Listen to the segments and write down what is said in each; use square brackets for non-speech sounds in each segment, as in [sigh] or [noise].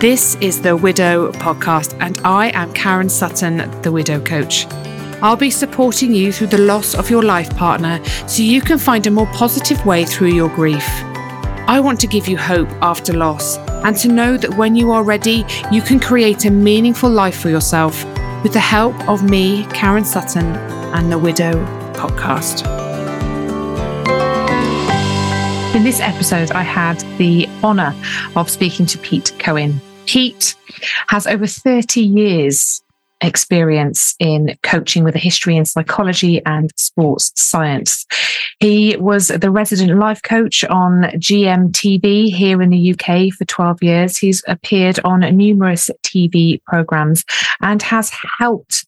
This is the Widow Podcast, and I am Karen Sutton, the Widow Coach. I'll be supporting you through the loss of your life partner so you can find a more positive way through your grief. I want to give you hope after loss and to know that when you are ready, you can create a meaningful life for yourself with the help of me, Karen Sutton, and the Widow Podcast. In this episode, I had the honour of speaking to Pete Cohen. Pete has over 30 years experience in coaching with a history in psychology and sports science. He was the resident life coach on GMTV here in the UK for 12 years. He's appeared on numerous TV programs and has helped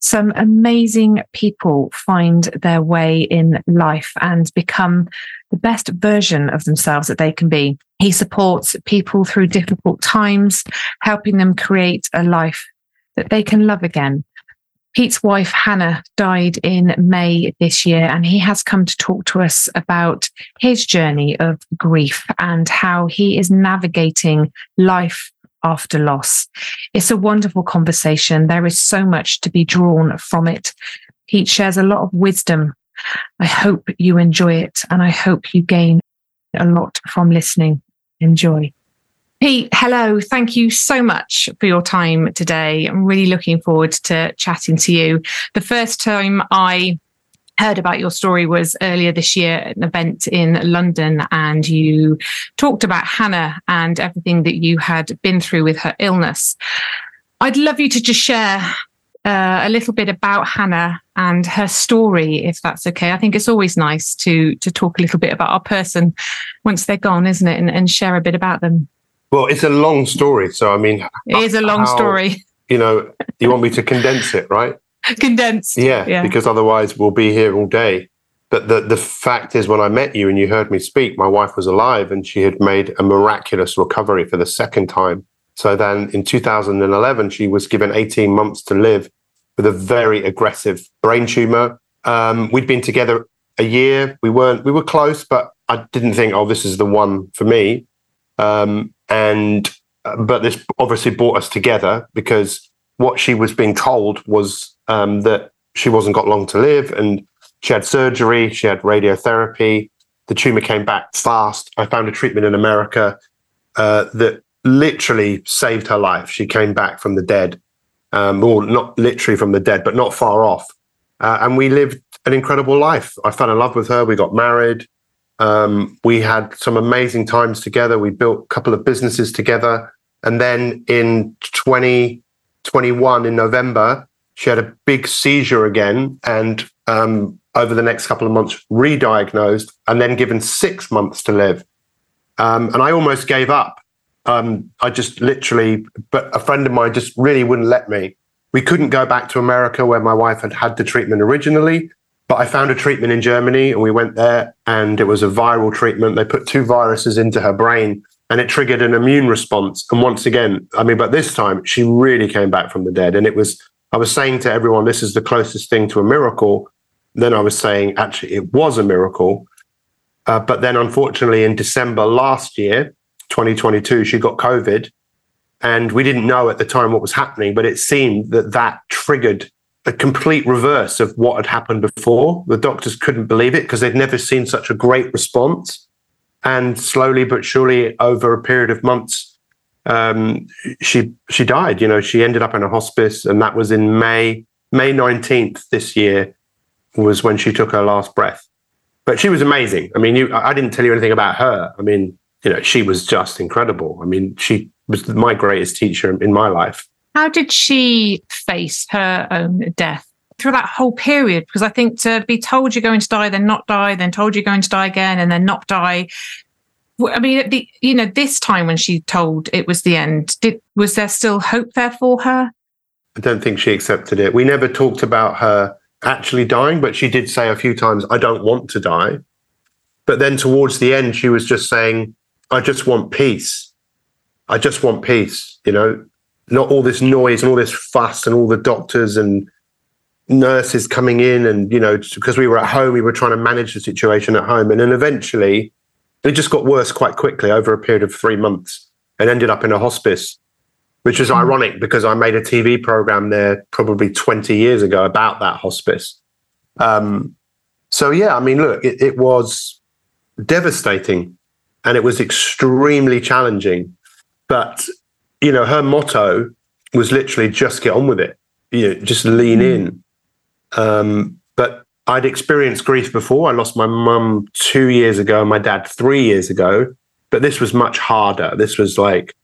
some amazing people find their way in life and become the best version of themselves that they can be. He supports people through difficult times, helping them create a life that they can love again. Pete's wife, Hannah, died in May this year, and he has come to talk to us about his journey of grief and how he is navigating life after loss. It's a wonderful conversation. There is so much to be drawn from it. Pete shares a lot of wisdom. I hope you enjoy it and I hope you gain a lot from listening. Enjoy. Pete, hello. Thank you so much for your time today. I'm really looking forward to chatting to you. The first time I heard about your story was earlier this year at an event in London, and you talked about Hannah and everything that you had been through with her illness. I'd love you to just share uh, a little bit about Hannah and her story, if that's okay. I think it's always nice to to talk a little bit about our person once they're gone, isn't it, and, and share a bit about them. Well, it's a long story, so I mean, it is a long how, story. You know, you want me to condense it, right? [laughs] condensed. Yeah, yeah, because otherwise we'll be here all day. But the, the fact is, when I met you and you heard me speak, my wife was alive and she had made a miraculous recovery for the second time. So then in 2011, she was given 18 months to live with a very aggressive brain tumor. Um, we'd been together a year. We weren't, we were close, but I didn't think, oh, this is the one for me. Um, and, uh, but this obviously brought us together because what she was being told was um, that she wasn't got long to live and she had surgery, she had radiotherapy. The tumor came back fast. I found a treatment in America uh, that literally saved her life. She came back from the dead, um, or not literally from the dead, but not far off. Uh, and we lived an incredible life. I fell in love with her. We got married. Um, we had some amazing times together. We built a couple of businesses together. And then in 2021, in November, she had a big seizure again, and um, over the next couple of months, re-diagnosed, and then given six months to live. Um, and I almost gave up. Um, I just literally, but a friend of mine just really wouldn't let me. We couldn't go back to America where my wife had had the treatment originally, but I found a treatment in Germany, and we went there, and it was a viral treatment. They put two viruses into her brain, and it triggered an immune response. And once again, I mean, but this time she really came back from the dead, and it was I was saying to everyone, this is the closest thing to a miracle. Then I was saying, actually, it was a miracle. Uh, but then, unfortunately, in December last year, 2022, she got COVID. And we didn't know at the time what was happening, but it seemed that that triggered a complete reverse of what had happened before. The doctors couldn't believe it because they'd never seen such a great response. And slowly but surely, over a period of months, um, she she died. You know, she ended up in a hospice, and that was in May May nineteenth this year was when she took her last breath. But she was amazing. I mean, you, I didn't tell you anything about her. I mean, you know, she was just incredible. I mean, she was my greatest teacher in my life. How did she face her own death through that whole period? Because I think to be told you're going to die, then not die, then told you're going to die again, and then not die, I mean, the, you know, this time when she told it was the end, did was there still hope there for her? I don't think she accepted it. We never talked about her actually dying, but she did say a few times, "I don't want to die." But then towards the end, she was just saying, "I just want peace. I just want peace." You know, not all this noise and all this fuss and all the doctors and nurses coming in and you know because we were at home we were trying to manage the situation at home and then eventually it just got worse quite quickly over a period of three months and ended up in a hospice which is ironic because I made a TV program there probably 20 years ago about that hospice. Um, so, yeah, I mean, look, it, it was devastating and it was extremely challenging. But, you know, her motto was literally just get on with it, you know, just lean mm. in. Um, but I'd experienced grief before. I lost my mum two years ago, my dad three years ago, but this was much harder. This was like,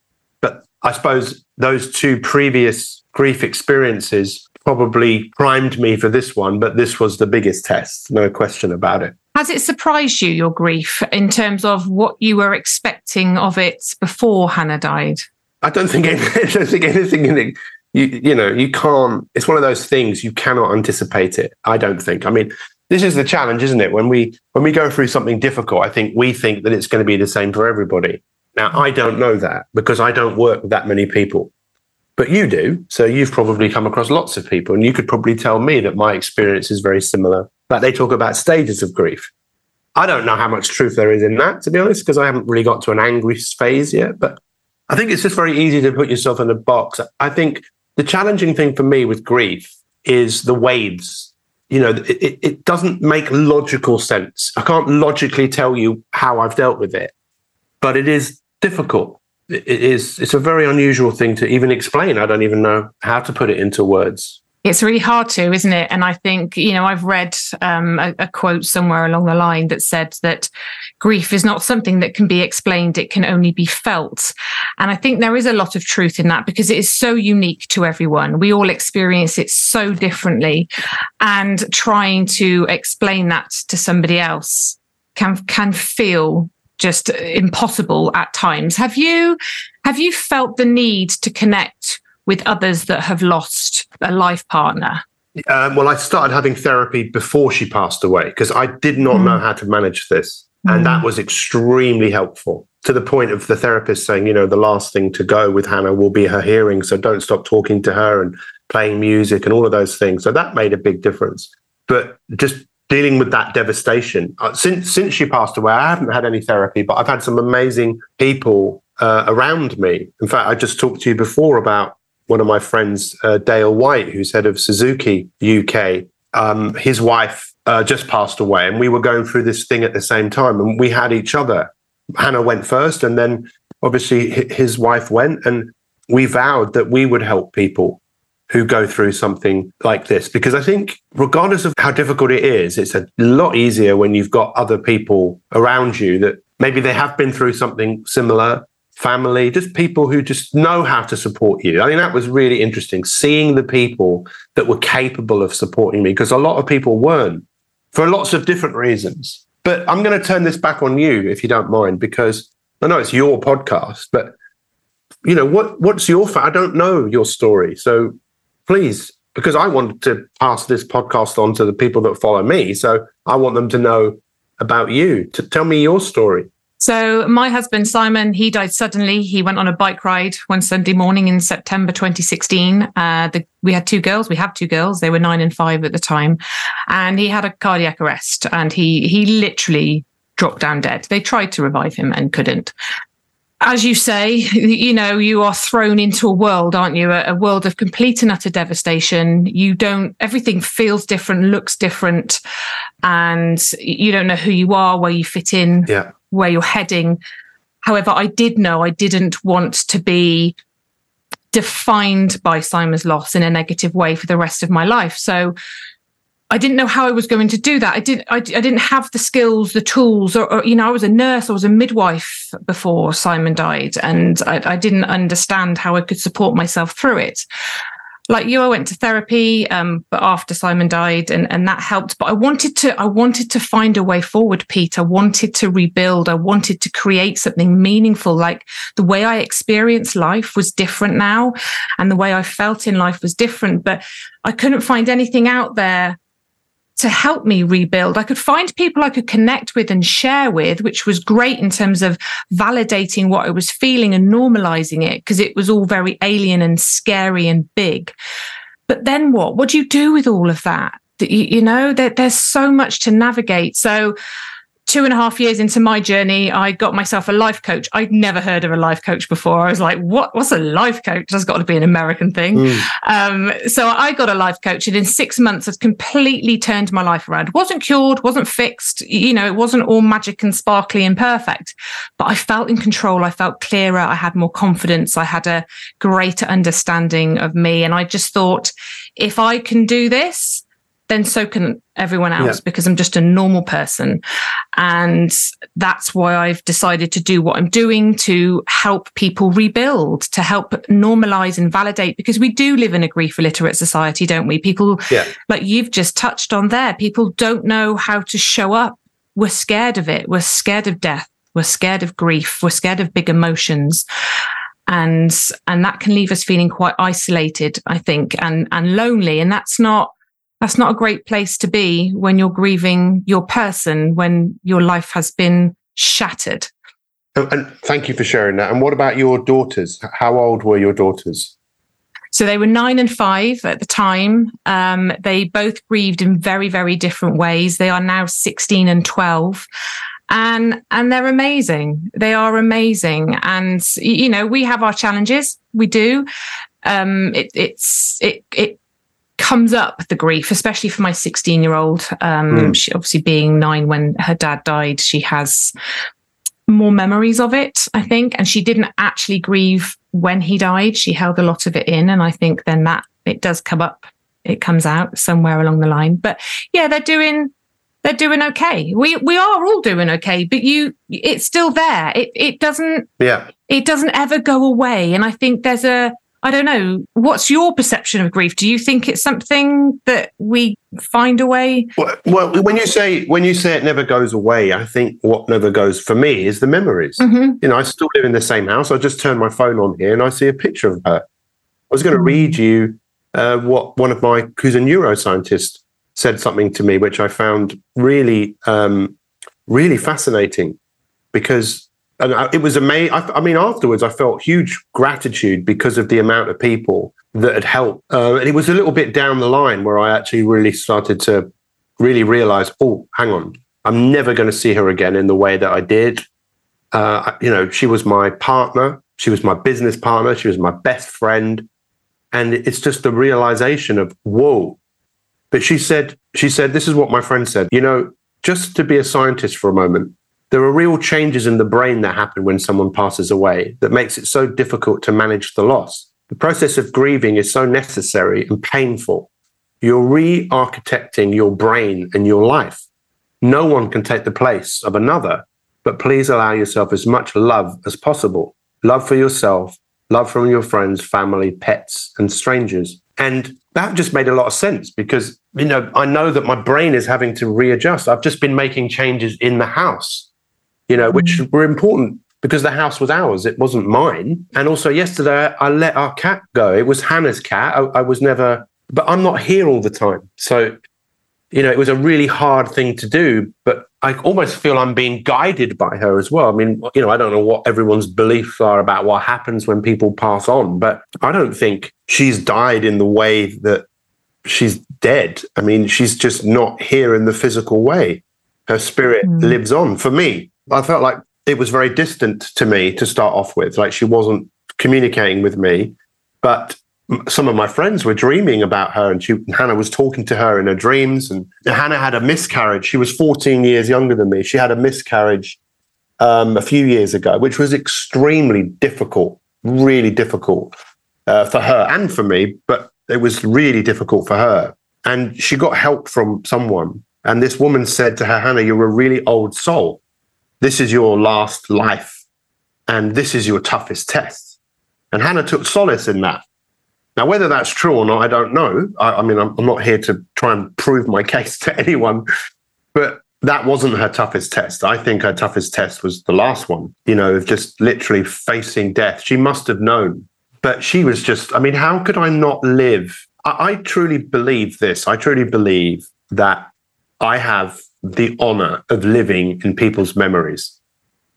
but I suppose those two previous grief experiences probably primed me for this one, but this was the biggest test, no question about it. Has it surprised you, your grief, in terms of what you were expecting of it before Hannah died? I don't think, [laughs] I don't think anything in it, you, you know, you can't, it's one of those things you cannot anticipate it. I don't think. I mean, this is the challenge, isn't it? When we, when we go through something difficult, I think we think that it's going to be the same for everybody. Now, I don't know that because I don't work with that many people but you do. So you've probably come across lots of people, and you could probably tell me that my experience is very similar. But they talk about stages of grief. I don't know how much truth there is in that, to be honest, because I haven't really got to an angry phase yet. But I think it's just very easy to put yourself in a box. I think the challenging thing for me with grief is the waves. You know, it, it doesn't make logical sense. I can't logically tell you how I've dealt with it, but it is difficult it is it's a very unusual thing to even explain. I don't even know how to put it into words. It's really hard to, isn't it? And I think, you know, I've read um, a, a, quote somewhere along the line that said that grief is not something that can be explained, it can only be felt. And I think there is a lot of truth in that because it is so unique to everyone. We all experience it so differently. And trying to explain that to somebody else can, can feel just impossible at times. Have you have you felt the need to connect with others that have lost a life partner? Um, well, I started having therapy before she passed away because I did not mm. know how to manage this. Mm. And that mm. was extremely helpful to the point of the therapist saying, you know, the last thing to go with Hannah will be her hearing. So don't stop talking to her and playing music and all of those things. So that made a big difference. But just dealing with that devastation. Uh, since since she passed away, I haven't had any therapy, but I've had some amazing people uh, around me. In fact, I just talked to you before about one of my friends, uh, Dale White, who's head of Suzuki UK. Um, his wife uh, just passed away, and we were going through this thing at the same time, and we had each other. Hannah went first, and then obviously his wife went, and we vowed that we would help people who go through something like this because I think, regardless of how difficult it is, it's a lot easier when you've got other people around you that maybe they have been through something similar, family, just people who just know how to support you. I mean, that was really interesting, seeing the people that were capable of supporting me because a lot of people weren't for lots of different reasons. But I'm going to turn this back on you if you don't mind, because I know it's your podcast, but you know what what's your fa- I don't know your story. So please, because I want to pass this podcast on to the people that follow me. So I want them to know about you. To tell me your story. So my husband Simon, he died suddenly. He went on a bike ride one Sunday morning in September 2016. Uh, the, we had two girls. We have two girls. They were nine and five at the time, and he had a cardiac arrest. And he he literally dropped down dead. They tried to revive him and couldn't as you say, [laughs] you know, you are thrown into a world, aren't you? A, a, world of complete and utter devastation. You don't, everything feels different, looks different, and you don't know who you are, where you fit in, yeah. Where you're heading. However, I did know I didn't want to be defined by Simon's loss in a negative way for the rest of my life. So, I didn't know how I was going to do that. I didn't. I, I didn't have the skills, the tools, or, or, you know, I was a nurse, I was a midwife before Simon died, and I, I, didn't understand how I could support myself through it. Like you, I went to therapy, um, but after Simon died, and and that helped. But I wanted to. I wanted to find a way forward, Pete. I wanted to rebuild. I wanted to create something meaningful. Like the way I experienced life was different now, and the way I felt in life was different. But I couldn't find anything out there to help me rebuild. I could find people I could connect with and share with, which was great in terms of validating what I was feeling and normalizing it because it was all very alien and scary and big. But then what? What do you do with all of that? You, you know, there, there's so much to navigate. So two and a half years into my journey, I got myself a life coach. I'd never heard of a life coach before. I was like, what? What's a life coach? That's got to be an American thing. Mm. Um, so I got a life coach, and in six months, I've completely turned my life around. wasn't cured, wasn't fixed. You know, it wasn't all magic and sparkly and perfect, but I felt in control. I felt clearer. I had more confidence. I had a greater understanding of me. And I just thought, if I can do this, then so can everyone else yeah. because I'm just a normal person. And that's why I've decided to do what I'm doing to help people rebuild, to help normalize and validate, because we do live in a grief illiterate society, don't we? People, yeah. like you've just touched on there, people don't know how to show up. We're scared of it. We're scared of death. We're scared of grief. We're scared of big emotions and and that can leave us feeling quite isolated i think and and lonely and that's not that's not a great place to be when you're grieving your person, when your life has been shattered. And thank you for sharing that. And what about your daughters? How old were your daughters? So they were nine and five at the time. Um, they both grieved in very, very different ways. They are now 16 and 12. And, and they're amazing. They are amazing. And, you know, we have our challenges. We do. Um, it, it's, it, it comes up the grief, especially for my 16 year old. Um, mm. She obviously being nine when her dad died, she has more memories of it, I think. And she didn't actually grieve when he died. She held a lot of it in. And I think then that it does come up, it comes out somewhere along the line. But yeah, they're doing they're doing okay. We we are all doing okay, but you it's still there. It it doesn't yeah. It doesn't ever go away. And I think there's a I don't know. What's your perception of grief? Do you think it's something that we find a way? Well, well when you say when you say it never goes away, I think what never goes for me is the memories. Mm-hmm. You know, I still live in the same house. I just turn my phone on here and I see a picture of her. I was going to mm-hmm. read you uh, what one of my who's a neuroscientist said something to me, which I found really um, really fascinating because and it was amazing. I, I, mean, afterwards, I felt huge gratitude because of the amount of people that had helped. Uh, and it was a little bit down the line where I actually really started to really realize, oh, hang on, I'm never going to see her again in the way that I did. Uh, you know, she was my partner, she was my business partner, she was my best friend, and it's just the realization of whoa. But she said, she said, this is what my friend said. You know, just to be a scientist for a moment there are real changes in the brain that happen when someone passes away that makes it so difficult to manage the loss. The process of grieving is so necessary and painful. You're re architecting your brain and your life. No one can take the place of another, but please allow yourself as much love as possible love for yourself, love from your friends, family, pets, and strangers. And that just made a lot of sense because, you know, I know that my brain is having to readjust. I've just been making changes in the house you know, which mm. were important because the house was ours. It wasn't mine. And also yesterday I let our cat go. It was Hannah's cat. I, I, was never, but I'm not here all the time. So, you know, it was a really hard thing to do, but I almost feel I'm being guided by her as well. I mean, you know, I don't know what everyone's beliefs are about what happens when people pass on, but I don't think she's died in the way that she's dead. I mean, she's just not here in the physical way. Her spirit mm. lives on for me. I felt like it was very distant to me to start off with. Like she wasn't communicating with me, but some of my friends were dreaming about her, and she, Hannah was talking to her in her dreams. And Hannah had a miscarriage. She was 14 years younger than me. She had a miscarriage um, a few years ago, which was extremely difficult, really difficult uh, for her and for me. But it was really difficult for her. And she got help from someone. And this woman said to her, Hannah, you're a really old soul this is your last life, and this is your toughest test. And Hannah took solace in that. Now, whether that's true or not, I don't know. I, I mean, I'm, I'm not here to try and prove my [laughs] case to anyone, but that wasn't her toughest test. I think her toughest test was the last one, you know, of just literally facing death. She must have known, but she was just, I mean, how could I not live? I, I truly believe this. I truly believe that I have the honor of living in people's memories.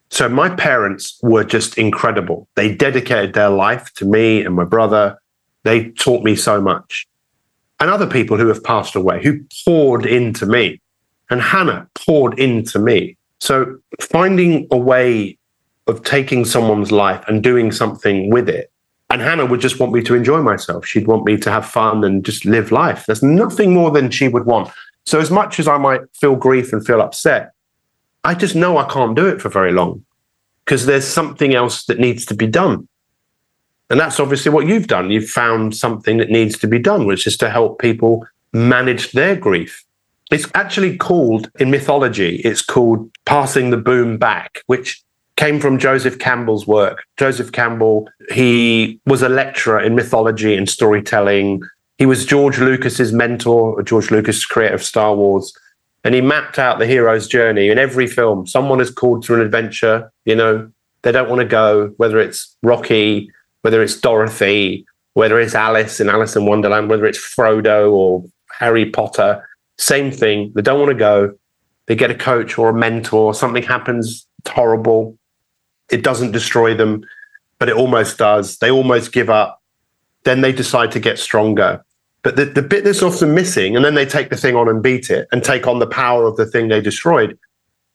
So my parents were just incredible. They dedicated their life to me and my brother. They taught me so much. And other people who have passed away, who poured into me. And Hannah poured into me So finding a way of taking someone's life and doing something with it. And Hannah would just want me to enjoy myself. She'd want me to have fun and just live life. There's nothing more than she would want. So, as much as I might feel grief and feel upset, I just know I can't do it for very long because there's something else that needs to be done. And that's obviously what you've done. You've found something that needs to be done, which is to help people manage their grief. It's actually called, in mythology, it's called passing the boon back, which came from Joseph Campbell's work. Joseph Campbell, he was a lecturer in mythology and storytelling. He was George Lucas's mentor, George Lucas, creator of Star Wars. And he mapped out the hero's journey in every film. Someone is called to an adventure, you know, they don't want to go, whether it's Rocky, whether it's Dorothy, whether it's Alice in Alice in Wonderland, whether it's Frodo or Harry Potter, same thing. They don't want to go. They get a coach or a mentor, something happens horrible. It doesn't destroy them, but it almost does. They almost give up. Then they decide to get stronger. But the, the bit that's often missing, and then they take the thing on and beat it and take on the power of the thing they destroyed.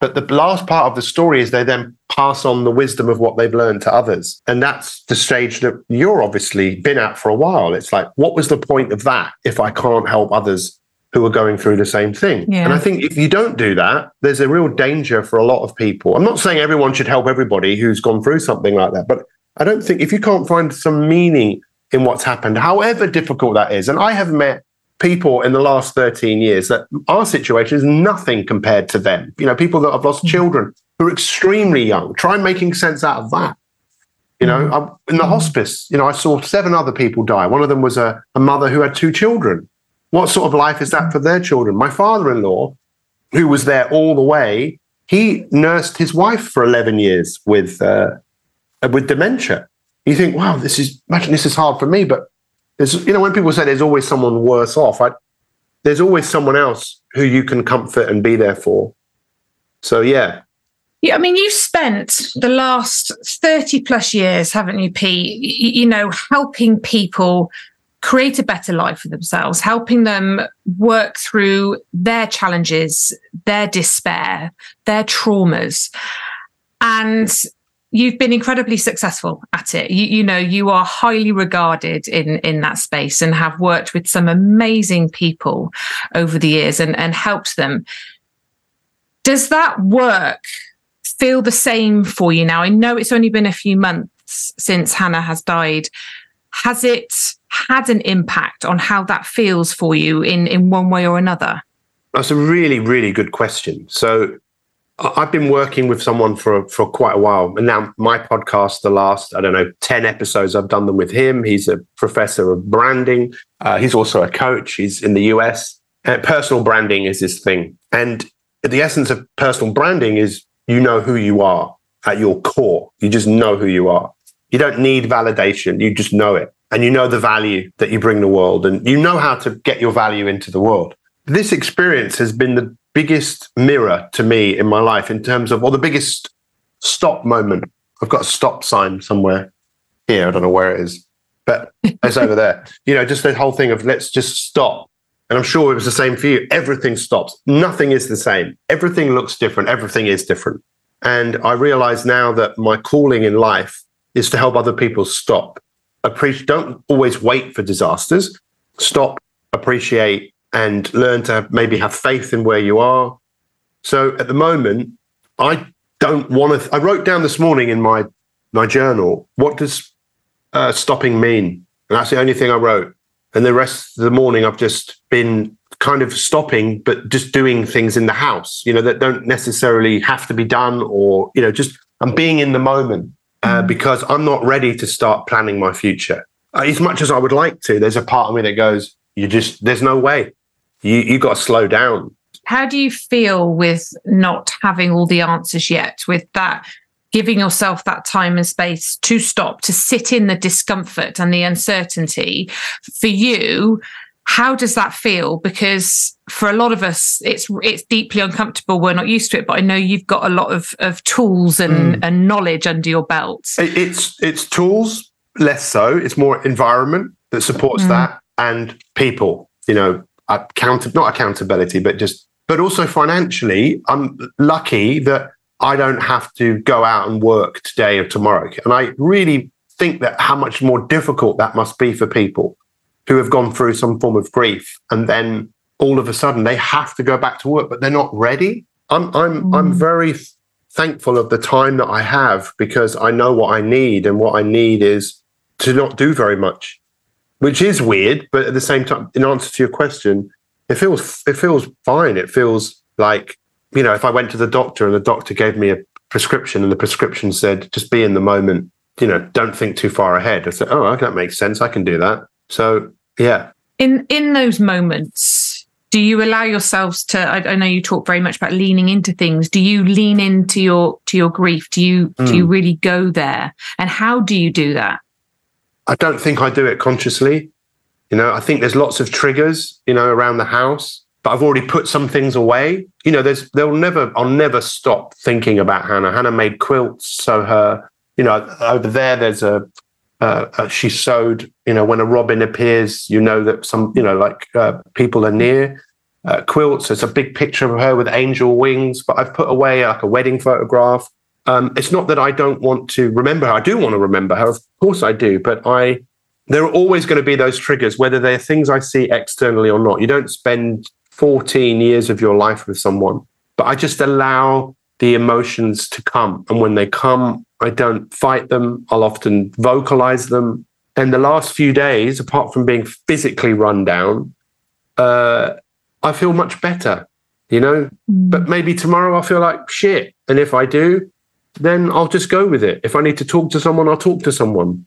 But the last part of the story is they then pass on the wisdom of what they've learned to others. And that's the stage that you're obviously been at for a while. It's like, what was the point of that if I can't help others who are going through the same thing? Yeah. And I think if you don't do that, there's a real danger for a lot of people. I'm not saying everyone should help everybody who's gone through something like that, but I don't think if you can't find some meaning in what's happened, however difficult that is, and I have met people in the last 13 years that our situation is nothing compared to them. You know, people that have lost mm-hmm. children who are extremely young. Try making sense out of that. You know, mm-hmm. in the mm-hmm. hospice, you know, I saw seven other people die. One of them was a, a mother who had two children. What sort of life is that for their children? My father in law, who was there all the way, he nursed his wife for 11 years with, uh, with dementia. You think, wow, this is, imagine this is hard for me, but there's, you know, when people say there's always someone worse off, I, there's always someone else who you can comfort and be there for. So, yeah. Yeah, I mean, you've spent the last 30 plus years, haven't you, Pete? You know, helping people create a better life for themselves, helping them work through their challenges, their despair, their traumas. And you've been incredibly successful at it. You, you, know, you are highly regarded in in that space and have worked with some amazing people over the years and, and helped them. Does that work feel the same for you now? I know it's only been a few months since Hannah has died. Has it had an impact on how that feels for you in, in one way or another? That's a really, really good question. So I've been working with someone for for quite a while, and now my podcast, the last I don't know ten episodes, I've done them with him. He's a professor of branding. Uh, he's also a coach. He's in the US. And personal branding is his thing, and the essence of personal branding is you know who you are at your core. You just know who you are. You don't need validation. You just know it, and you know the value that you bring the world, and you know how to get your value into the world. This experience has been the biggest mirror to me in my life in terms of, or the biggest stop moment. I've got a stop sign somewhere here. I don't know where it is, but it's over there. [laughs] You know, just the whole thing of let's just stop. And I'm sure it was the same for you. Everything stops. Nothing is the same. Everything looks different. Everything is different. And I realize now that my calling in life is to help other people stop. Appreciate, don't always wait for disasters. Stop, appreciate, and learn to maybe have faith in where you are. So at the moment, I don't want to. Th- I wrote down this morning in my my journal what does uh, stopping mean, and that's the only thing I wrote. And the rest of the morning, I've just been kind of stopping, but just doing things in the house, you know, that don't necessarily have to be done, or you know, just I'm being in the moment uh, mm. because I'm not ready to start planning my future. Uh, as much as I would like to, there's a part of me that goes, "You just there's no way." You you got to slow down. How do you feel with not having all the answers yet? With that, giving yourself that time and space to stop, to sit in the discomfort and the uncertainty. For you, how does that feel? Because for a lot of us, it's it's deeply uncomfortable. We're not used to it, but I know you've got a lot of of tools and, mm. and knowledge under your belt. It's it's tools, less so. It's more environment that supports mm. that and people. You know, account not accountability, but just but also financially, I'm lucky that I don't have to go out and work today or tomorrow. And I really think that how much more difficult that must be for people who have gone through some form of grief and then all of a sudden they have to go back to work, but they're not ready. I'm I'm mm. I'm very thankful of the time that I have because I know what I need, and what I need is to not do very much, which is weird. But at the same time, in answer to your question, it feels it feels fine. It feels like you know, if I went to the doctor and the doctor gave me a prescription and the prescription said just be in the moment, you know, don't think too far ahead. I said, oh, that makes sense. I can do that. So yeah. In in those moments, do you allow yourselves to I, I, know you talk very much about leaning into things do you lean into your to your grief do you mm. do you hmm. really go there and how do you do that i don't think i do it consciously you know i think there's lots of triggers you know around the house but i've already put some things away you know there's they'll never i'll never stop thinking about hannah hannah made quilts so her you know over there there's a uh, she sewed, you know, when a robin appears, you know that some, you know, like uh, people are near. Uh, quilts. It's a big picture of her with angel wings, but I've put away like a wedding photograph. Um, it's not that I don't want to remember her. I do want to remember her, of course I do. But I, there are always going to be those triggers, whether they're things I see externally or not. You don't spend 14 years of your life with someone, but I just allow the emotions to come, and when they come, I don't fight them. I'll often vocalize them. And the last few days, apart from being physically run down, uh, I feel much better, you know? Mm. But maybe tomorrow I feel like shit. And if I do, then I'll just go with it. If I need to talk to someone, I'll talk to someone.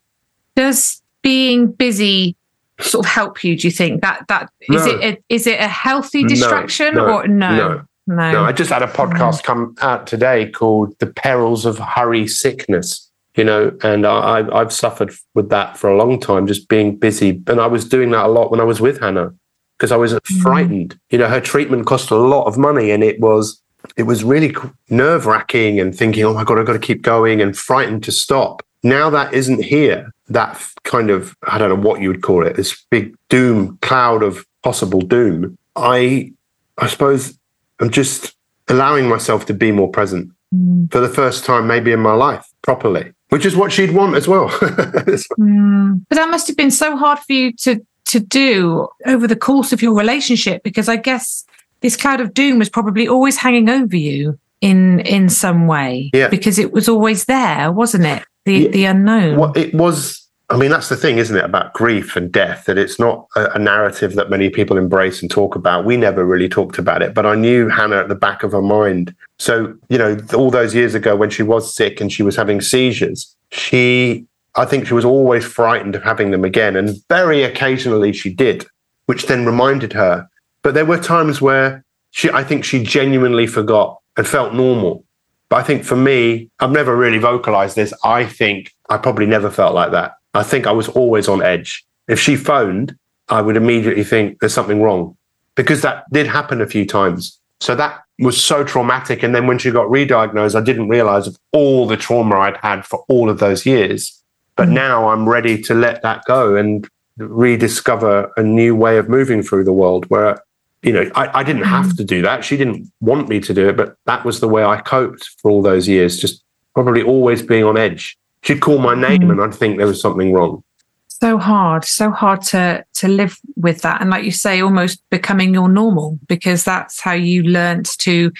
Does being busy sort of help you, do you think? That that is no. it a, is it a healthy distraction no, no, or no? No. No. I just had a podcast come out today called "The Perils of Hurry Sickness." You know, and I, I've suffered with that for a long time, just being busy, and I was doing that a lot when I was with Hannah because I was mm. frightened. You know, her treatment cost a lot of money, and it was it was really nerve wracking, and thinking, "Oh my god, I've got to keep going," and frightened to stop. Now that isn't here. That kind of I don't know what you would call it. This big doom cloud of possible doom. I I suppose I'm just allowing myself to be more present mm. for the first time, maybe in my life, properly, which is what she'd want as well. [laughs] mm. But that must have been so hard for you to to do over the course of your relationship, because I guess this cloud of doom was probably always hanging over you in in some way. Yeah. Because it was always there, wasn't it? The yeah. the unknown. Well, it was I mean, that's the thing, isn't it, about grief and death, that it's not a, a, narrative that many people embrace and talk about. We never really talked about it, but I knew Hannah at the back of her mind. So, you know, all those years ago when she was sick and she was having seizures, she, I think she was always frightened of having them again. And very occasionally she did, which then reminded her. But there were times where she, I think she genuinely forgot and felt normal. But I think for me, I've never really vocalized this. I think I probably never felt like that. I think I was always on edge. If she phoned, I would immediately think there's something wrong because that did happen a few times. So that was so traumatic. And then when she got re-diagnosed, I didn't realize of all the trauma I'd had for all of those years. But mm. now I'm ready to let that go and rediscover a new way of moving through the world where, you know, I, I didn't have mm. to do that. She didn't want me to do it, but that was the way I coped for all those years, just probably always being on edge. She'd call my name mm. and I'd think there was something wrong. So hard, so hard to to live with that. And like you say, almost becoming your normal because that's how you learnt to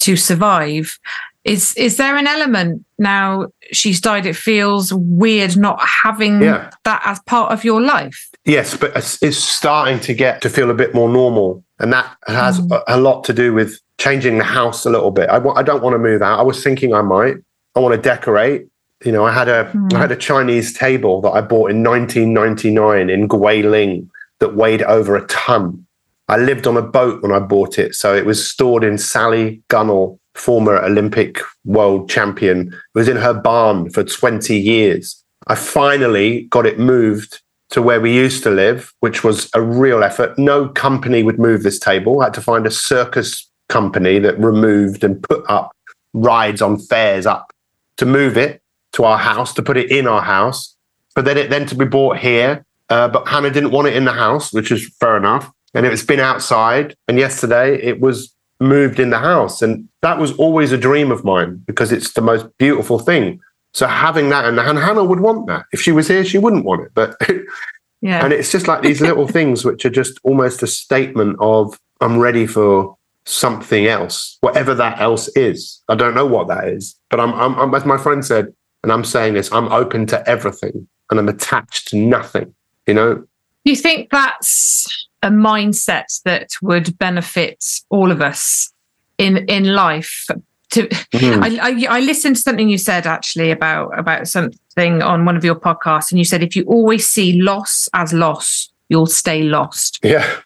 to survive. Is is there an element now she's died? It feels weird not having yeah. that as part of your life. Yes, but it's starting to get to feel a bit more normal, and that has mm. a, a lot to do with changing the house a little bit. I w- I don't want to move out. I was thinking I might. I want to decorate. You know, I had a mm. I had a Chinese table that I bought in 1999 in Guilin that weighed over a ton. I lived on a boat when I bought it, so it was stored in Sally Gunnell, former Olympic world champion, it was in her barn for 20 years. I finally got it moved to where we used to live, which was a real effort. No company would move this table. I had to find a circus company that removed and put up rides on fairs up to move it to our house to put it in our house, but then it then to be bought here. Uh, but Hannah didn't want it in the house, which is fair enough. And it's been outside. And yesterday it was moved in the house. And that was always a dream of mine because it's the most beautiful thing. So having that, and, and Hannah would want that. If she was here, she wouldn't want it. But [laughs] yeah. And it's just like these little things which are just almost a statement of I'm ready for something else, whatever that else is. I don't know what that is, but I'm, I'm, I'm as my friend said, and I'm saying this, I'm open to everything and I'm attached to nothing. You know. Do you think that's a mindset that would benefit all of us in in life? To mm-hmm. I, I, I listened to something you said actually about about something on one of your podcasts, and you said if you always see loss as loss, you'll stay lost. Yeah.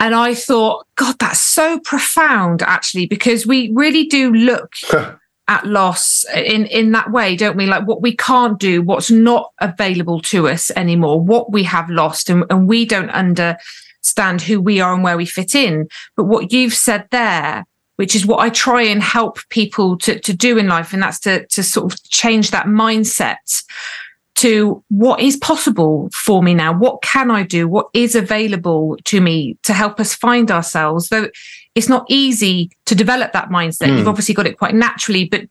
And I thought, God, that's so profound, actually, because we really do look [laughs] at loss in in that way, don't we? Like what we can't do, what's not available to us anymore, what we have lost, and, and we don't understand who we are and where we fit in. But what you've said there, which is what I try and help people to, to do in life, and that's to to sort of change that mindset to what is possible for me now. What can i do? What is available to me to help us find ourselves? Though it's not easy to develop that mindset. Mm. you've obviously got it quite naturally but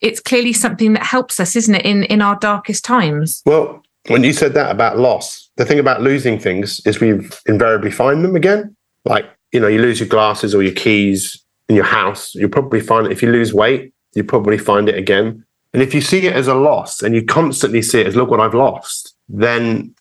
it's clearly something that helps us isn't it in in our darkest times? Well when you said that about loss the thing about losing things is we invariably find them again. Like you know you lose your glasses or your keys in your house you'll probably find it if you lose weight you probably find it again and if you see it as a loss and you constantly see it as, look what I've lost, then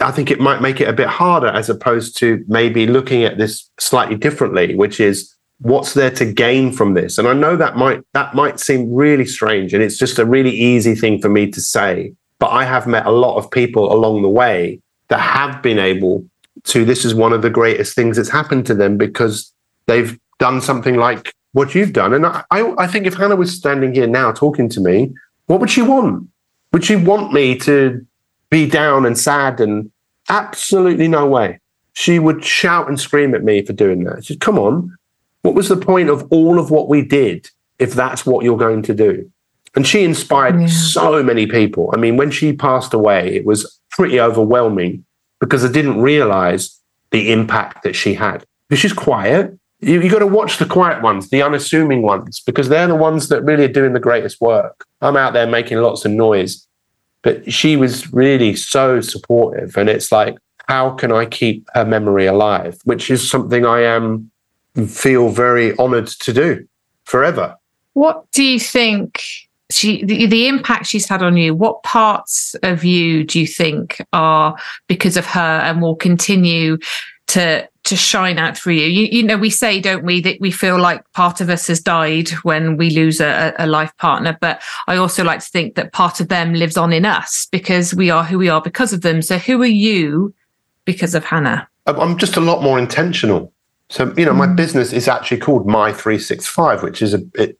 I think it might make it a bit harder as opposed to maybe looking at this slightly differently, which is what's there to gain from this? And I know that might that might seem really strange and it's just a really easy thing for me to say, but I have met a lot of people along the way that have been able to this is one of the greatest things that's happened to them because they've done something like what you've done. And I, I think if Hannah was standing here now talking to me, what would she want? Would she want me to be down and sad and absolutely no way? She would shout and scream at me for doing that. She said, come on, what was the point of all of what we did if that's what you're going to do? And she inspired yeah. so many people. I mean, when she passed away, it was pretty overwhelming because I didn't realize the impact that she had. Because she's quiet, you, you got to watch the quiet ones, the unassuming ones, because they're the ones that really are doing the greatest work. I'm out there making lots of noise, but she was really so supportive. And it's like, how can I keep her memory alive? Which is something I am feel very honored to do forever. What do you think she the, the, impact she's had on you what parts of you do you think are because of her and will continue to to shine out for you. you. You know, we say, don't we, that we feel like part of us has died when we lose a, a life partner. But I also like to think that part of them lives on in us because we are who we are because of them. So who are you because of Hannah? I'm just a lot more intentional. So, you know, my mm. business is actually called Mi365, which is a, it,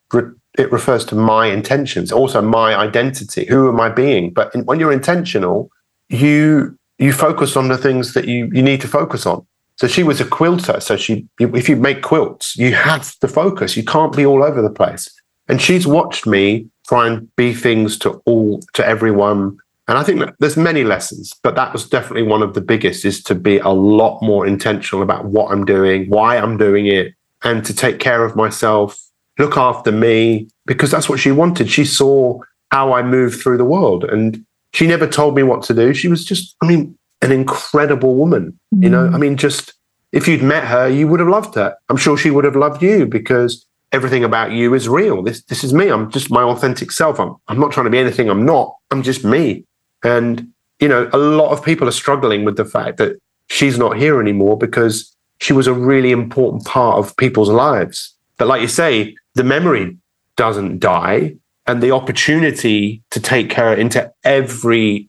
it refers to my intentions, also my identity. Who am I being? But in, when you're intentional, you you focus on the things that you, you need to focus on. So she was a quilter. So she, if you make quilts, you have to focus. You can't be all over the place. And she's watched me try and be things to all, to everyone. And I think there's many lessons, but that was definitely one of the biggest is to be a lot more intentional about what I'm doing, why I'm doing it, and to take care of myself, look after me, because that's what she wanted. She saw how I moved through the world and she never told me what to do. She was just, I mean, an incredible woman. Mm. You know, I mm. mean, just if you'd met her, you would have loved her. I'm sure she would have loved you because everything about you is real. This this is me. I'm just my authentic self. I'm I'm not trying to be anything I'm not. I'm just me. And you know, a lot of people are struggling with the fact that she's not here anymore because she was a really important part of people's lives. But like you say, the memory doesn't die and the opportunity to take her into every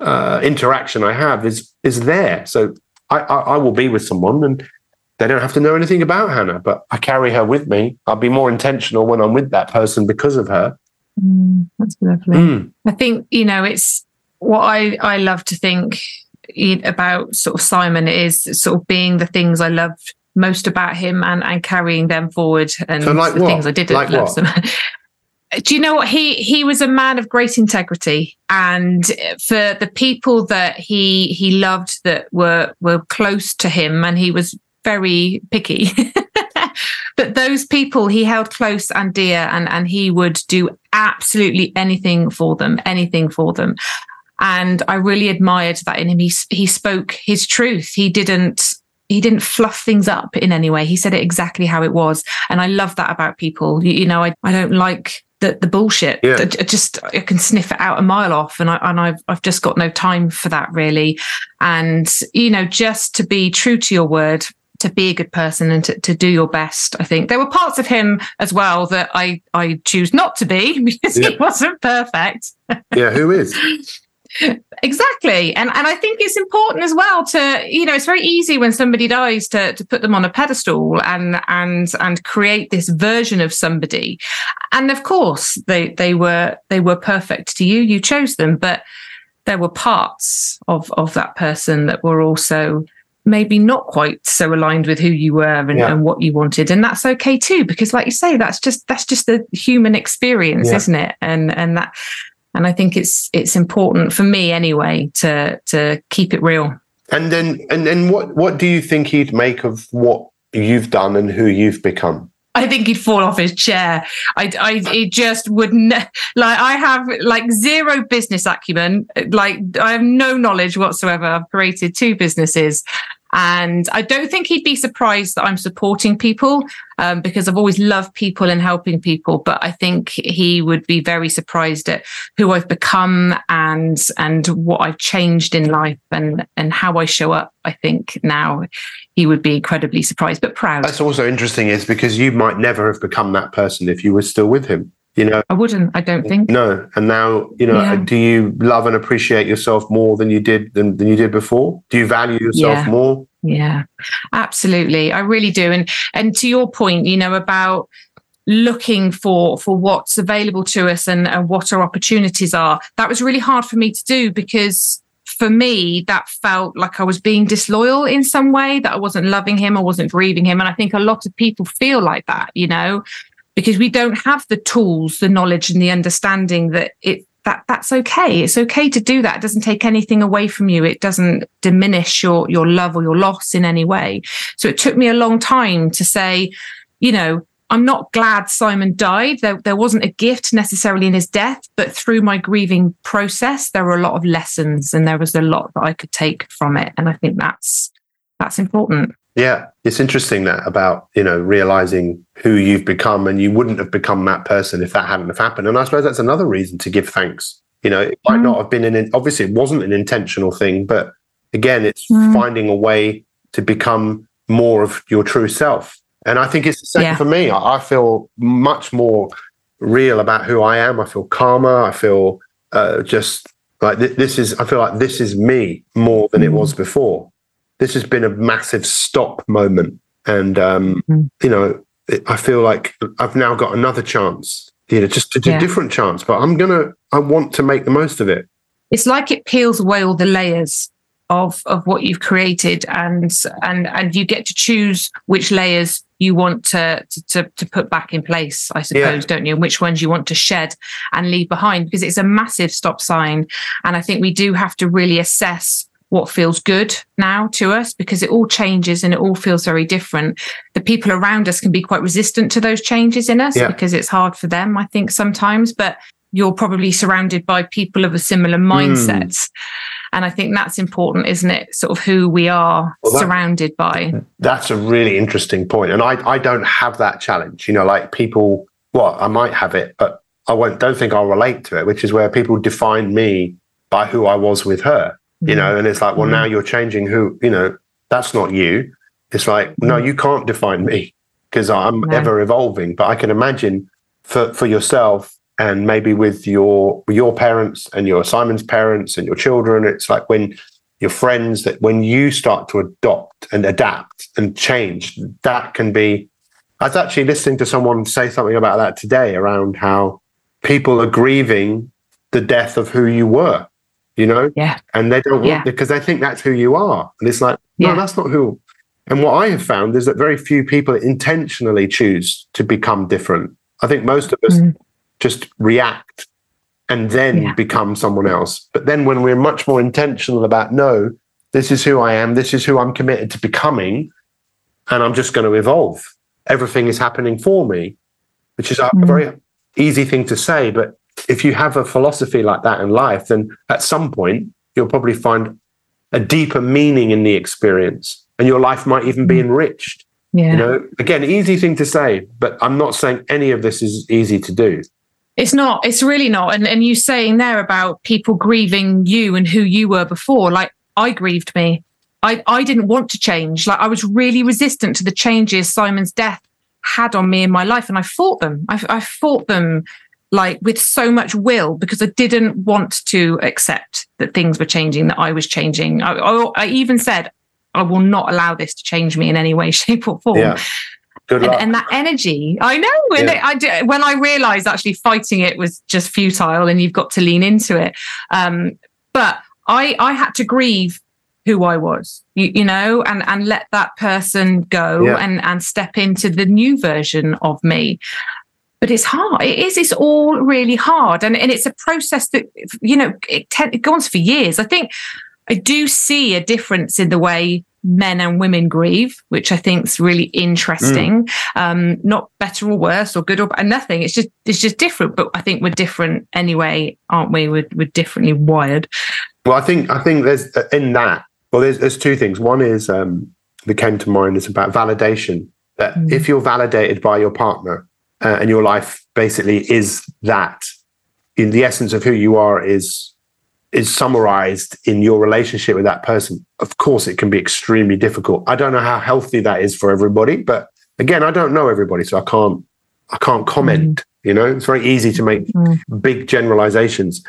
uh, interaction I have is is there. So I, I, I will be with someone and they don't have to know anything about Hannah, but I carry her with me. I'll be more intentional when I'm with that person because of her. Mm, that's lovely. Mm. I think you know it's what I I love to think about sort of Simon is sort of being the things I loved most about him and and carrying them forward and so like the what? things I didn't like love. Do you know what? He he was a man of great integrity and for the people that he he loved that were were close to him and he was very picky [laughs] but those people he held close and dear and and he would do absolutely anything for them anything for them. And i really admired that in him. He, he spoke his truth. He didn't he didn't fluff things up in any way. He said it exactly how it was. And i love that about people. You, you know I, I don't like the, the bullshit. Yeah. I just I can sniff it out a mile off, and I and I've I've just got no time for that really. And you know, just to be true to your word, to be a good person, and to, to do your best. I think there were parts of him as well that I I choose not to be [laughs] because Yeah. he wasn't perfect. Yeah, who is? [laughs] Exactly. And and I think it's important as well to, you know, it's very easy when somebody dies to to put them on a pedestal and and and create this version of somebody. And of course, they they were they were perfect to you. You chose them, but there were parts of of that person that were also maybe not quite so aligned with who you were and, Yeah. and what you wanted and that's okay too because like you say that's just that's just the human experience Yeah. isn't it and and that and I think it's it's important for me anyway to to keep it real. And then, and then, what what do you think he'd make of what you've done and who you've become? I think he'd fall off his chair. I, I, it just would ne- like I have like zero business acumen. Like I have no knowledge whatsoever. I've created two businesses, and I don't think he'd be surprised that I'm supporting people um, because I've always loved people and helping people. But I think he would be very surprised at who I've become and and what I've changed in life and and how I show up. I think now he would be incredibly surprised but proud. That's also interesting, is because you might never have become that person if you were still with him. You know, I wouldn't. I don't think. no. And now, you know, Yeah. do you love and appreciate yourself more than you did than, than you did before? Do you value yourself Yeah. more? Yeah, absolutely. I really do. And and to your point, you know, about looking for for what's available to us and, and what our opportunities are, that was really hard for me to do because for me, that felt like I was being disloyal in some way, that I wasn't loving him, I wasn't grieving him. And I think a lot of people feel like that, you know, because we don't have the tools, the knowledge, and the understanding that it that that's okay. It's okay to do that. It doesn't take anything away from you. It doesn't diminish your your love or your loss in any way. So it took me a long time to say, you know, I'm not glad Simon died. There, there wasn't a gift necessarily in his death, but through my grieving process, there were a lot of lessons and there was a lot that I could take from it. And I think that's that's important. Yeah, it's interesting that about you know realizing who you've become, and you wouldn't have become that person if that hadn't have happened. And I suppose that's another reason to give thanks. You know, it might Mm. not have been an obviously it wasn't an intentional thing, but again, it's Mm. finding a way to become more of your true self. And I think it's the same Yeah. for me. I, I feel much more real about who I am. I feel calmer. I feel uh, just like th- this is. I feel like this is me more than it Mm. was before this has been a massive stop moment. And um, Mhm. you know it- i feel like i've now got another chance you know just a Yeah. different chance but i'm gonna i want to make the most of it. It's like it peels away all the layers of of what you've created and and and you get to choose which layers you want to to to put back in place i suppose don't you? And which ones you want to shed and leave behind because it's a massive stop sign. And i think we do have to really assess what feels good now to us because it all changes and it all feels very different the people around us can be quite resistant to those changes in us Yeah. because it's hard for them i think sometimes but you're probably surrounded by people of a similar hmm. mindset and I think that's important, isn't it? Sort of who we are Well, that- surrounded by. that's a really interesting point and i i don't have that challenge you know like people well i might have it but i won't don't think i'll relate to it which is where people define me by who i was with her you know and it's like well Mm. now you're changing who you know that's not you. It's like no you can't define me because i'm No. ever evolving. But i can imagine for for yourself and maybe with your your parents and your simon's parents and your children it's like when your friends that when you start to adopt and adapt and change that can be i was actually listening to someone say something about that today around how people are grieving the death of who you were you know Yeah. and they don't want Yeah. because they think that's who you are and it's like no Yeah. that's not who and what i have found is that very few people intentionally choose to become different i think most of us Mm. just react and then Yeah. become someone else but then when we're much more intentional about no this is who i am this is who i'm committed to becoming and i'm just going to evolve everything is happening for me, which is a mm. very easy thing to say. But if you have a philosophy like that in life, then at some point you'll probably find a deeper meaning in the experience and your life might even be mm. enriched. Yeah. You know, again, easy thing to say, but I'm not saying any of this is easy to do. It's not. It's really not. And and you saying there about people grieving you and who you were before, like I grieved me. I I didn't want to change. Like I was really resistant to the changes Simon's death had on me in my life, and I fought them. I, I fought them like with so much will because I didn't want to accept that things were changing, that I was changing. I, I, I even said, I will not allow this to change me in any way, [laughs] shape, or form. Yeah. And, and that energy, I know. When, yeah. I, when I realized actually fighting it was just futile and you've got to lean into it. Um, but I, I had to grieve who I was, you, you, know, and and let that person go yeah. and and step into the new version of me but it's hard. It is. It's all really hard, and and it's a process that you know it, te- it goes for years. I think I do see a difference in the way men and women grieve, which I think is really interesting. Mm. Um, not better or worse or good or and nothing. It's just it's just different. But I think we're different anyway, aren't we? We're, we're differently wired. Well, I think I think there's uh, in that. Well, there's there's two things. One is um, that came to mind is about validation. That mm. if you're validated by your partner, uh, and your life basically is that in the essence of who you are is is summarized in your relationship with that person of course it can be extremely difficult i don't know how healthy that is for everybody but again i don't know everybody so i can't i can't comment mm. you know it's very easy to make mm. big generalizations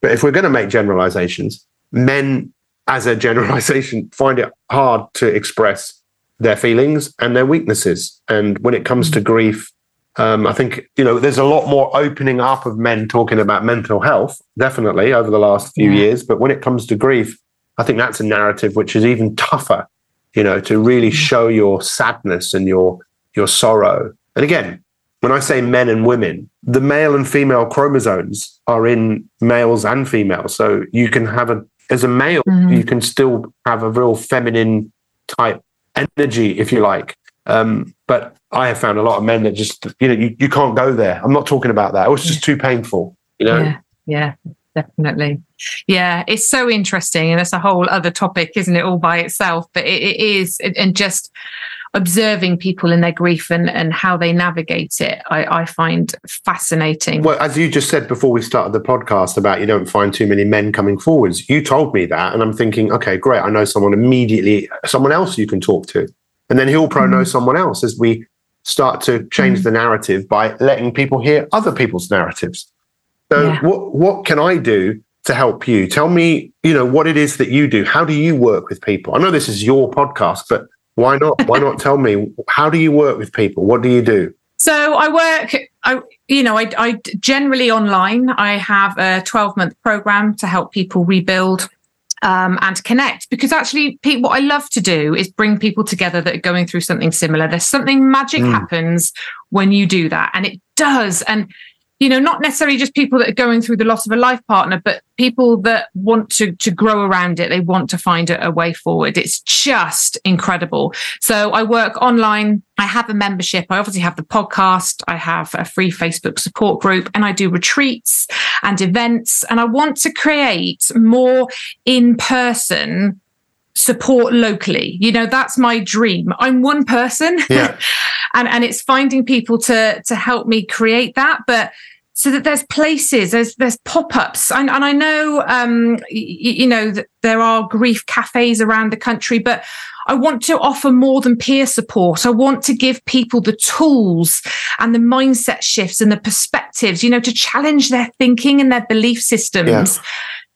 but if we're going to make generalizations men as a [laughs] generalization find it hard to express their feelings and their weaknesses and when it comes mm. to grief um, I think you know there's a lot more opening up of men talking about mental health, definitely over the last few yeah. years. But when it comes to grief, I think that's a narrative which is even tougher. You know, to really mm. show your sadness and your your sorrow. And again, when I say men and women, the male and female chromosomes are in males and females. So you can have a as a male, mm-hmm. you can still have a real feminine type energy, if you like. Um, but I have found a lot of men that just, you know, you, you can't go there. I'm not talking about that. It was just too painful, you know? Yeah, yeah, definitely. Yeah, it's so interesting. And it's a whole other topic, isn't it, all by itself? But it, it is, and just observing people in their grief and, and how they navigate it, I, I find fascinating. Well, as you just said before we started the podcast about you don't find too many men coming forwards, you told me that. And I'm thinking, okay, great. I know someone immediately, someone else you can talk to. And then he'll pro know mm. someone else as we start to change mm. the narrative by letting people hear other people's narratives. So yeah. what what can I do to help you? Tell me, you know, what it is that you do. How do you work with people? I know this is your podcast, but why not why not tell me how do you work with people? What do you do? So I work, I you know, I, I generally online. I have a 12 month program to help people rebuild um, and connect. Because actually Pete, what i love to do is bring people together that are going through something similar. There's something magic mm. happens when you do that and it does. And you know, not necessarily just people that are going through the loss of a life partner, but people that want to to grow around it. They want to find a, a, way forward. It's just incredible. So I work online. I have a membership. I obviously have the podcast. I have a free Facebook support group, and I do retreats and events. And I want to create more in person support locally. You know, that's my dream. I'm one person. Yeah. [laughs] and and it's finding people to to help me create that. But so that there's places, there's there's pop-ups, and, and I know um, y- you know that there are grief cafes around the country, but I want to offer more than peer support. I want to give people the tools and the mindset shifts and the perspectives, you know, to challenge their thinking and their belief systems, yeah.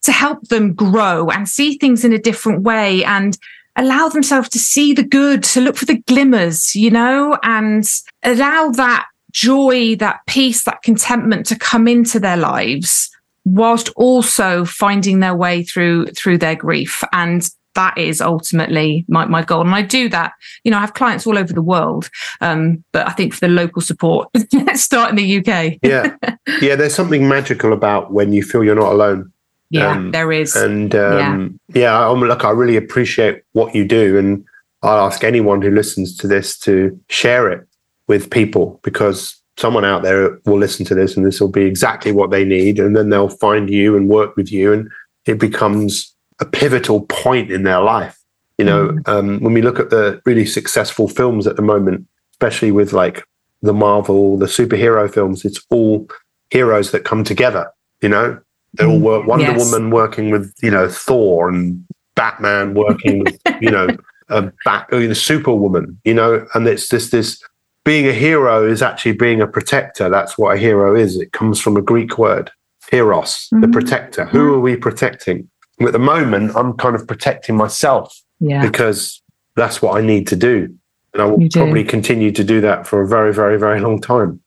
to help them grow and see things in a different way and allow themselves to see the good, to look for the glimmers, you know, and allow that joy, that peace, that contentment to come into their lives whilst also finding their way through through their grief. And that is ultimately my, my goal. And i do that you know i have clients all over the world um, but i think for the local support let's [laughs] start in the uk yeah. Yeah there's something magical about when you feel you're not alone. Yeah um, there is. and um, yeah, yeah I'm, look i really appreciate what you do and i'll ask anyone who listens to this to share it with people because someone out there will listen to this and this will be exactly what they need. And then they'll find you and work with you. And it becomes a pivotal point in their life. You know, mm. um, when we look at the really successful films at the moment, especially with like the Marvel, the superhero films, it's all heroes that come together. You know, they all work. Wonder yes. Woman working with you know Thor and Batman working with you know [laughs] a bat, you know, Superwoman. You know, and it's this this being a hero is actually being a protector. That's what a hero is. It comes from a Greek word, heros, mm-hmm. the protector. Mm-hmm. Who are we protecting? at the moment, I'm kind of protecting myself yeah. because that's what I need to do. And I will probably continue to do that for a very, very, very long time.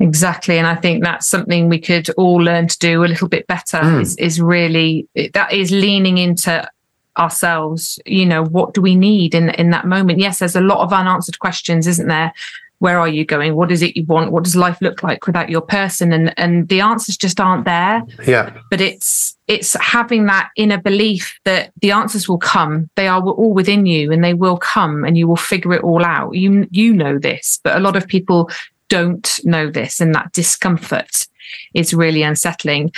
Exactly. And I think that's something we could all learn to do a little bit better mm. is, is really that is leaning into ourselves. You know, what do we need in in that moment? Yes, there's a lot of unanswered questions, isn't there? Where are you going? What is it you want? What does life look like without your person? And and the answers just aren't there. Yeah. But it's it's having that inner belief that the answers will come. They are all within you and they will come and you will figure it all out. You you know this but a lot of people don't know this. And that discomfort is really unsettling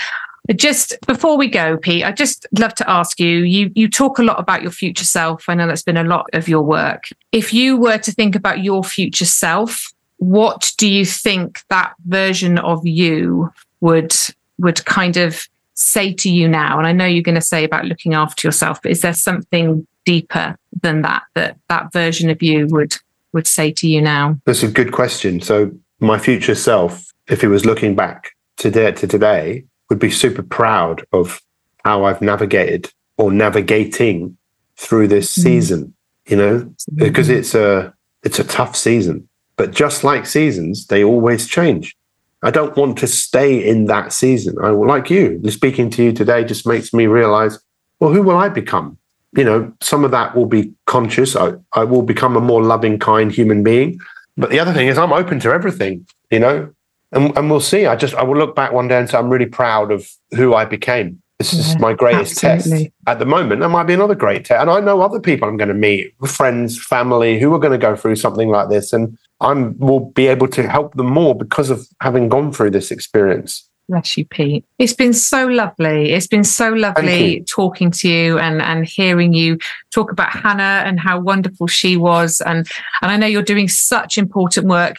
just before we go, Pete, I just love to ask you. You you talk a lot about your future self. I know that's been a lot of your work. If you were to think about your future self, what do you think that version of you would would kind of say to you now? And I know you're going to say about looking after yourself, but is there something deeper than that that that version of you would would say to you now? That's a good question. So my future self, if it was looking back today to today, would be super proud of how I've navigated or navigating through this mm. season, you know, mm. because it's a it's a tough season. But just like seasons, they always change. I don't want to stay in that season. I like you. Speaking to you today just makes me realize, well, who will I become? You know, some of that will be conscious. I, I will become a more loving, kind human being. But the other thing is I'm open to everything, you know, and, and we'll see. I just I will look back one day and say I'm really proud of who I became. This is my greatest absolutely. test at the moment. There might be another great test, and I know other people I'm going to meet, friends, family, who are going to go through something like this, and I'm will be able to help them more because of having gone through this experience. Bless you, Pete. It's been so lovely. It's been so lovely talking to you and and hearing you talk about Hannah and how wonderful she was. And and I know you're doing such important work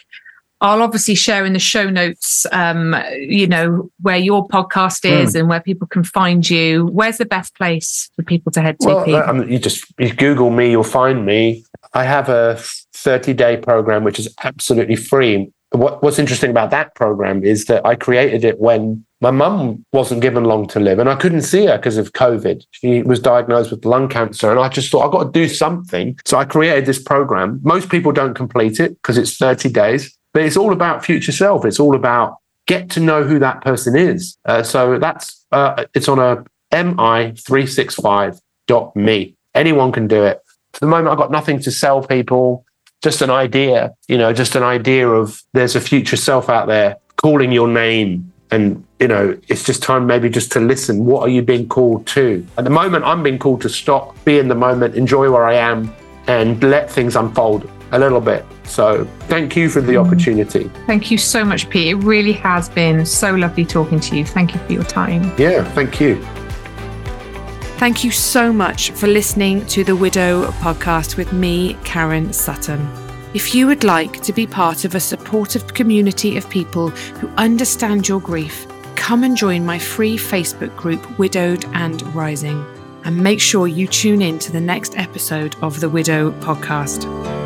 I'll obviously share in the show notes, um, you know, where your podcast is mm. and where people can find you. Where's the best place for people to head to? Well, um, you just you Google me, you'll find me. I have a 30 day program, which is absolutely free. What, what's interesting about that program is that I created it when my mum wasn't given long to live and I couldn't see her because of COVID. She was diagnosed with lung cancer and I just thought I've got to do something. So I created this program. Most people don't complete it because it's 30 days. But it's all about future self. It's all about get to know who that person is. Uh, so that's uh, it's on a mi365.me. Anyone can do it. For the moment, I've got nothing to sell people. Just an idea, you know, just an idea of there's a future self out there calling your name. And, you know, it's just time maybe just to listen. What are you being called to? At the moment, I'm being called to stop, be in the moment, enjoy where I am, and let things unfold a little bit. So thank you for the mm. opportunity. Thank you so much, Pete. It really has been so lovely talking to you. Thank you for your time. Yeah, thank you. Thank you so much for listening to the Widow podcast with me, Karen Sutton. If you would like to be part of a supportive community of people who understand your grief, come and join my free Facebook group, Widowed and Rising. And make sure you tune in to the next episode of the Widow podcast.